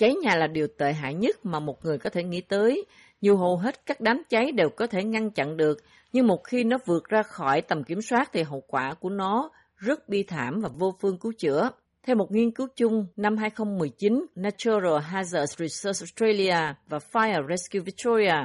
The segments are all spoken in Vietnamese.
Cháy nhà là điều tệ hại nhất mà một người có thể nghĩ tới. Dù hầu hết các đám cháy đều có thể ngăn chặn được, nhưng một khi nó vượt ra khỏi tầm kiểm soát thì hậu quả của nó rất bi thảm và vô phương cứu chữa. Theo một nghiên cứu chung năm 2019, Natural Hazards Research Australia và Fire Rescue Victoria,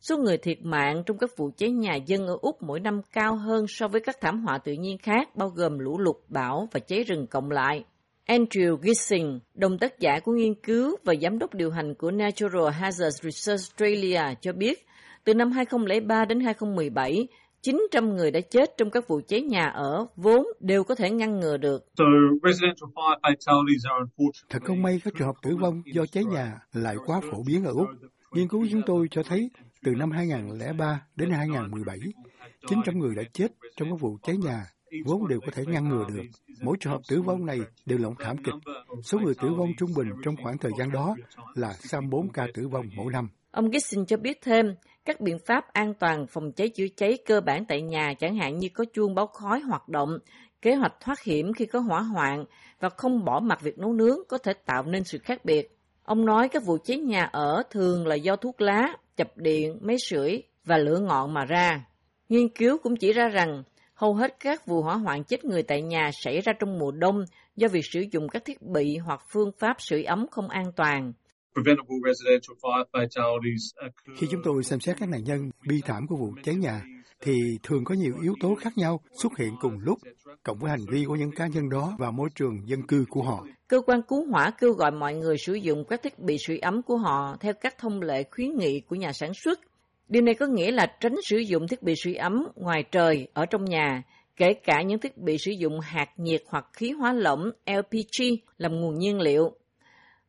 số người thiệt mạng trong các vụ cháy nhà dân ở Úc mỗi năm cao hơn so với các thảm họa tự nhiên khác, bao gồm lũ lụt, bão và cháy rừng cộng lại. Andrew Gissing, đồng tác giả của nghiên cứu và giám đốc điều hành của Natural Hazards Research Australia cho biết, từ năm 2003 đến 2017, 900 người đã chết trong các vụ cháy nhà ở vốn đều có thể ngăn ngừa được. So residential fire fatalities are unfortunately Thật không may các trường hợp tử vong do cháy nhà lại quá phổ biến ở Úc. Nghiên cứu chúng tôi cho thấy từ năm 2003 đến 2017, 900 người đã chết trong các vụ cháy nhà vốn đều có thể ngăn ngừa được. Mỗi trường hợp tử vong này đều là một thảm kịch. Số người tử vong trung bình trong khoảng thời gian đó là 34 ca tử vong mỗi năm. Ông Gissing cho biết thêm, các biện pháp an toàn phòng cháy chữa cháy cơ bản tại nhà chẳng hạn như có chuông báo khói hoạt động, kế hoạch thoát hiểm khi có hỏa hoạn và không bỏ mặc việc nấu nướng có thể tạo nên sự khác biệt. Ông nói các vụ cháy nhà ở thường là do thuốc lá, chập điện, máy sưởi và lửa ngọn mà ra. Nghiên cứu cũng chỉ ra rằng hầu hết các vụ hỏa hoạn chết người tại nhà xảy ra trong mùa đông do việc sử dụng các thiết bị hoặc phương pháp sưởi ấm không an toàn. preventable residential fire fatalities occur. Khi chúng tôi xem xét các nạn nhân bi thảm của vụ cháy nhà, thì thường có nhiều yếu tố khác nhau xuất hiện cùng lúc, cộng với hành vi của những cá nhân đó và môi trường dân cư của họ. Cơ quan cứu hỏa kêu gọi mọi người sử dụng các thiết bị sưởi ấm của họ theo các thông lệ khuyến nghị của nhà sản xuất. Điều này có nghĩa là tránh sử dụng thiết bị sưởi ấm ngoài trời ở trong nhà, kể cả những thiết bị sử dụng hạt nhiệt hoặc khí hóa lỏng LPG làm nguồn nhiên liệu.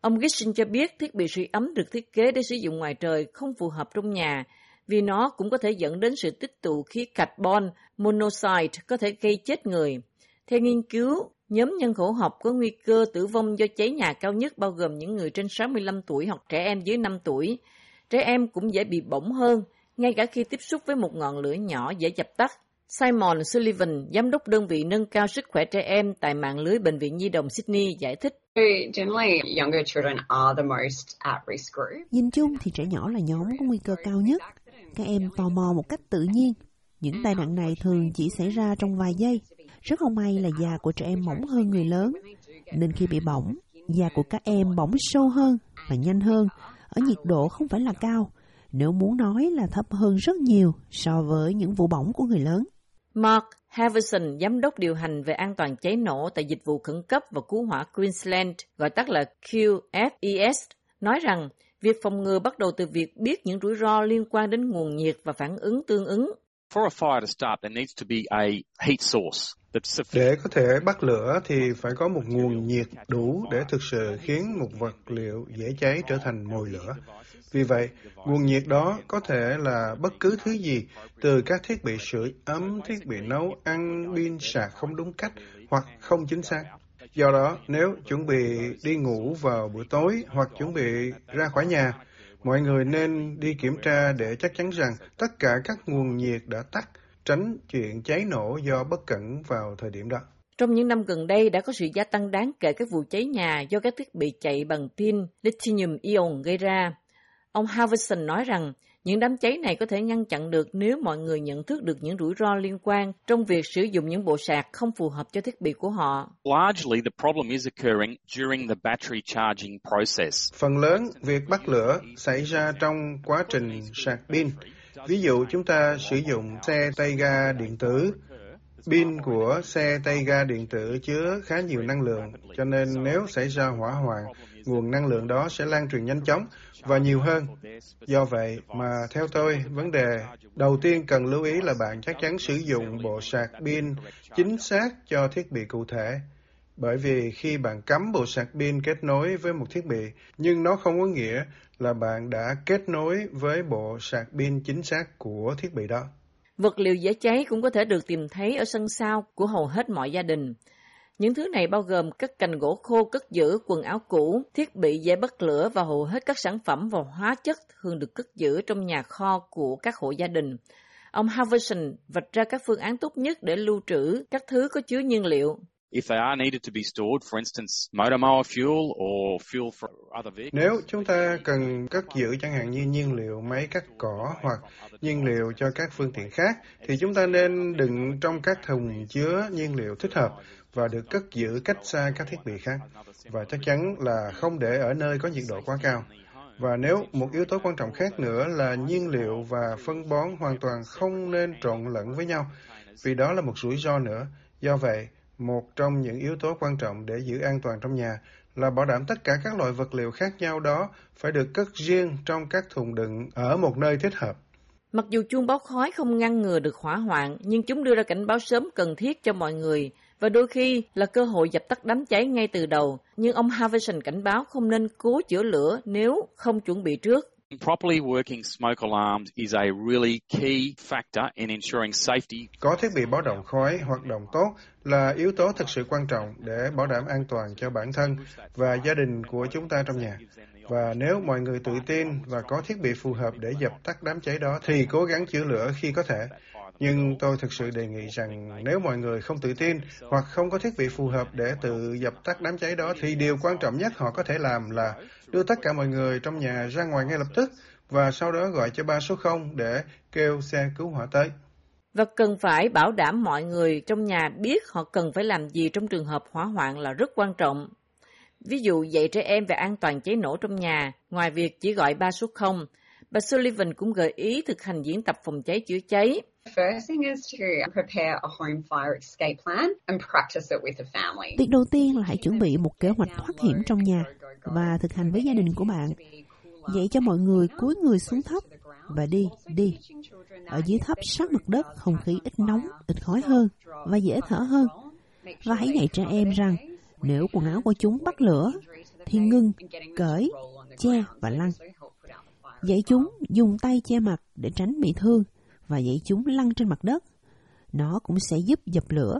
Ông Gibson cho biết thiết bị sưởi ấm được thiết kế để sử dụng ngoài trời không phù hợp trong nhà vì nó cũng có thể dẫn đến sự tích tụ khí carbon monoxide có thể gây chết người. Theo nghiên cứu, nhóm nhân khẩu học có nguy cơ tử vong do cháy nhà cao nhất bao gồm những người trên 65 tuổi hoặc trẻ em dưới 5 tuổi. Trẻ em cũng dễ bị bỏng hơn, ngay cả khi tiếp xúc với một ngọn lửa nhỏ dễ dập tắt. Simon Sullivan, giám đốc đơn vị nâng cao sức khỏe trẻ em tại mạng lưới Bệnh viện Nhi đồng Sydney, giải thích. Nhìn chung thì trẻ nhỏ là nhóm có nguy cơ cao nhất. Các em tò mò một cách tự nhiên. Những tai nạn này thường chỉ xảy ra trong vài giây. Rất không may là da của trẻ em mỏng hơn người lớn. Nên khi bị bỏng, da của các em bỏng sâu hơn và nhanh hơn, ở nhiệt độ không phải là cao. Nếu muốn nói là thấp hơn rất nhiều so với những vụ bỏng của người lớn. Mark Havison, giám đốc điều hành về an toàn cháy nổ tại dịch vụ khẩn cấp và cứu hỏa Queensland, gọi tắt là QFES, nói rằng việc phòng ngừa bắt đầu từ việc biết những rủi ro liên quan đến nguồn nhiệt và phản ứng tương ứng. For a fire to start, there needs to be a heat source. Để có thể bắt lửa thì phải có một nguồn nhiệt đủ để thực sự khiến một vật liệu dễ cháy trở thành mồi lửa. Vì vậy, nguồn nhiệt đó có thể là bất cứ thứ gì, từ các thiết bị sưởi ấm, thiết bị nấu ăn, pin sạc không đúng cách hoặc không chính xác. Do đó, nếu chuẩn bị đi ngủ vào buổi tối hoặc chuẩn bị ra khỏi nhà, mọi người nên đi kiểm tra để chắc chắn rằng tất cả các nguồn nhiệt đã tắt, tránh chuyện cháy nổ do bất cẩn vào thời điểm đó. Trong những năm gần đây đã có sự gia tăng đáng kể các vụ cháy nhà do các thiết bị chạy bằng pin lithium ion gây ra. Ông Harvison nói rằng những đám cháy này có thể ngăn chặn được nếu mọi người nhận thức được những rủi ro liên quan trong việc sử dụng những bộ sạc không phù hợp cho thiết bị của họ. Largely, the problem is occurring during the battery charging process. Phần lớn việc bắt lửa xảy ra trong quá trình sạc pin. Ví dụ chúng ta sử dụng xe tay ga điện tử. Pin của xe tay ga điện tử chứa khá nhiều năng lượng, cho nên nếu xảy ra hỏa hoạn, nguồn năng lượng đó sẽ lan truyền nhanh chóng và nhiều hơn. Do vậy mà theo tôi, vấn đề đầu tiên cần lưu ý là bạn chắc chắn sử dụng bộ sạc pin chính xác cho thiết bị cụ thể. Bởi vì khi bạn cắm bộ sạc pin kết nối với một thiết bị, nhưng nó không có nghĩa là bạn đã kết nối với bộ sạc pin chính xác của thiết bị đó. Vật liệu dễ cháy cũng có thể được tìm thấy ở sân sau của hầu hết mọi gia đình. Những thứ này bao gồm các cành gỗ khô cất giữ, quần áo cũ, thiết bị dễ bắt lửa và hầu hết các sản phẩm và hóa chất thường được cất giữ trong nhà kho của các hộ gia đình. Ông Halverson vạch ra các phương án tốt nhất để lưu trữ các thứ có chứa nhiên liệu. If they are needed to be stored, for instance, motor mower fuel or fuel for other vehicles. Nếu chúng ta cần cất giữ chẳng hạn như nhiên liệu máy cắt cỏ hoặc nhiên liệu cho các phương tiện khác, thì chúng ta nên đựng trong các thùng chứa nhiên liệu thích hợp và được cất giữ cách xa các thiết bị khác. Và chắc chắn là không để ở nơi có nhiệt độ quá cao. Và nếu một yếu tố quan trọng khác nữa là nhiên liệu và phân bón hoàn toàn không nên trộn lẫn với nhau, vì đó là một rủi ro nữa. Do vậy, một trong những yếu tố quan trọng để giữ an toàn trong nhà là bảo đảm tất cả các loại vật liệu khác nhau đó phải được cất riêng trong các thùng đựng ở một nơi thích hợp. Mặc dù chuông báo khói không ngăn ngừa được hỏa hoạn, nhưng chúng đưa ra cảnh báo sớm cần thiết cho mọi người và đôi khi là cơ hội dập tắt đám cháy ngay từ đầu. Nhưng ông Harvison cảnh báo không nên cố chữa lửa nếu không chuẩn bị trước. Properly working smoke alarms is a really key factor in ensuring safety. Có thiết bị báo động khói, hoạt động tốt là yếu tố thực sự quan trọng để bảo đảm an toàn cho bản thân và gia đình của chúng ta trong nhà. Và nếu mọi người tự tin và có thiết bị phù hợp để dập tắt đám cháy đó thì cố gắng chữa lửa khi có thể. Nhưng tôi thực sự đề nghị rằng nếu mọi người không tự tin hoặc không có thiết bị phù hợp để tự dập tắt đám cháy đó thì điều quan trọng nhất họ có thể làm là đưa tất cả mọi người trong nhà ra ngoài ngay lập tức và sau đó gọi cho ba số 0 để kêu xe cứu hỏa tới. Và cần phải bảo đảm mọi người trong nhà biết họ cần phải làm gì trong trường hợp hỏa hoạn là rất quan trọng. Ví dụ dạy trẻ em về an toàn cháy nổ trong nhà, ngoài việc chỉ gọi ba số 0, bà Sullivan cũng gợi ý thực hành diễn tập phòng cháy chữa cháy. Việc đầu tiên là hãy chuẩn bị một kế hoạch thoát hiểm trong nhà và thực hành với gia đình của bạn. Dạy cho mọi người cúi người xuống thấp và đi, đi. Ở dưới thấp sát mặt đất, không khí ít nóng, ít khói hơn và dễ thở hơn. Và hãy dạy trẻ em rằng nếu quần áo của chúng bắt lửa, thì ngưng, cởi, che và lăn. Dạy chúng dùng tay che mặt để tránh bị thương và dạy chúng lăn trên mặt đất. Nó cũng sẽ giúp dập lửa.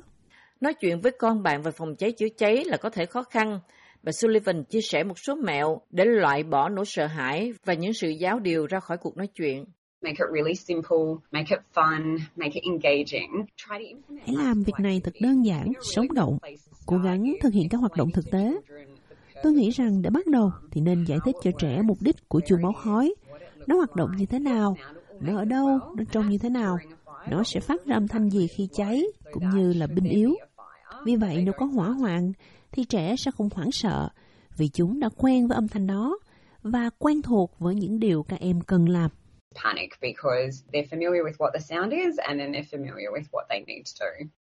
Nói chuyện với con bạn về phòng cháy chữa cháy là có thể khó khăn. Bà Sullivan chia sẻ một số mẹo để loại bỏ nỗi sợ hãi và những sự giáo điều ra khỏi cuộc nói chuyện. Make it really simple, make it fun, make it engaging. Hãy làm việc này thật đơn giản, sống động, cố gắng thực hiện các hoạt động thực tế. Tôi nghĩ rằng để bắt đầu thì nên giải thích cho trẻ mục đích của chuông báo khói. Nó hoạt động như thế nào, nó ở đâu, nó trông như thế nào, nó sẽ phát ra âm thanh gì khi cháy, cũng như là binh yếu. Vì vậy nếu có hỏa hoạn thì trẻ sẽ không hoảng sợ vì chúng đã quen với âm thanh đó và quen thuộc với những điều các em cần làm. Panic because they're familiar with what the sound is and then they're familiar with what they need to do.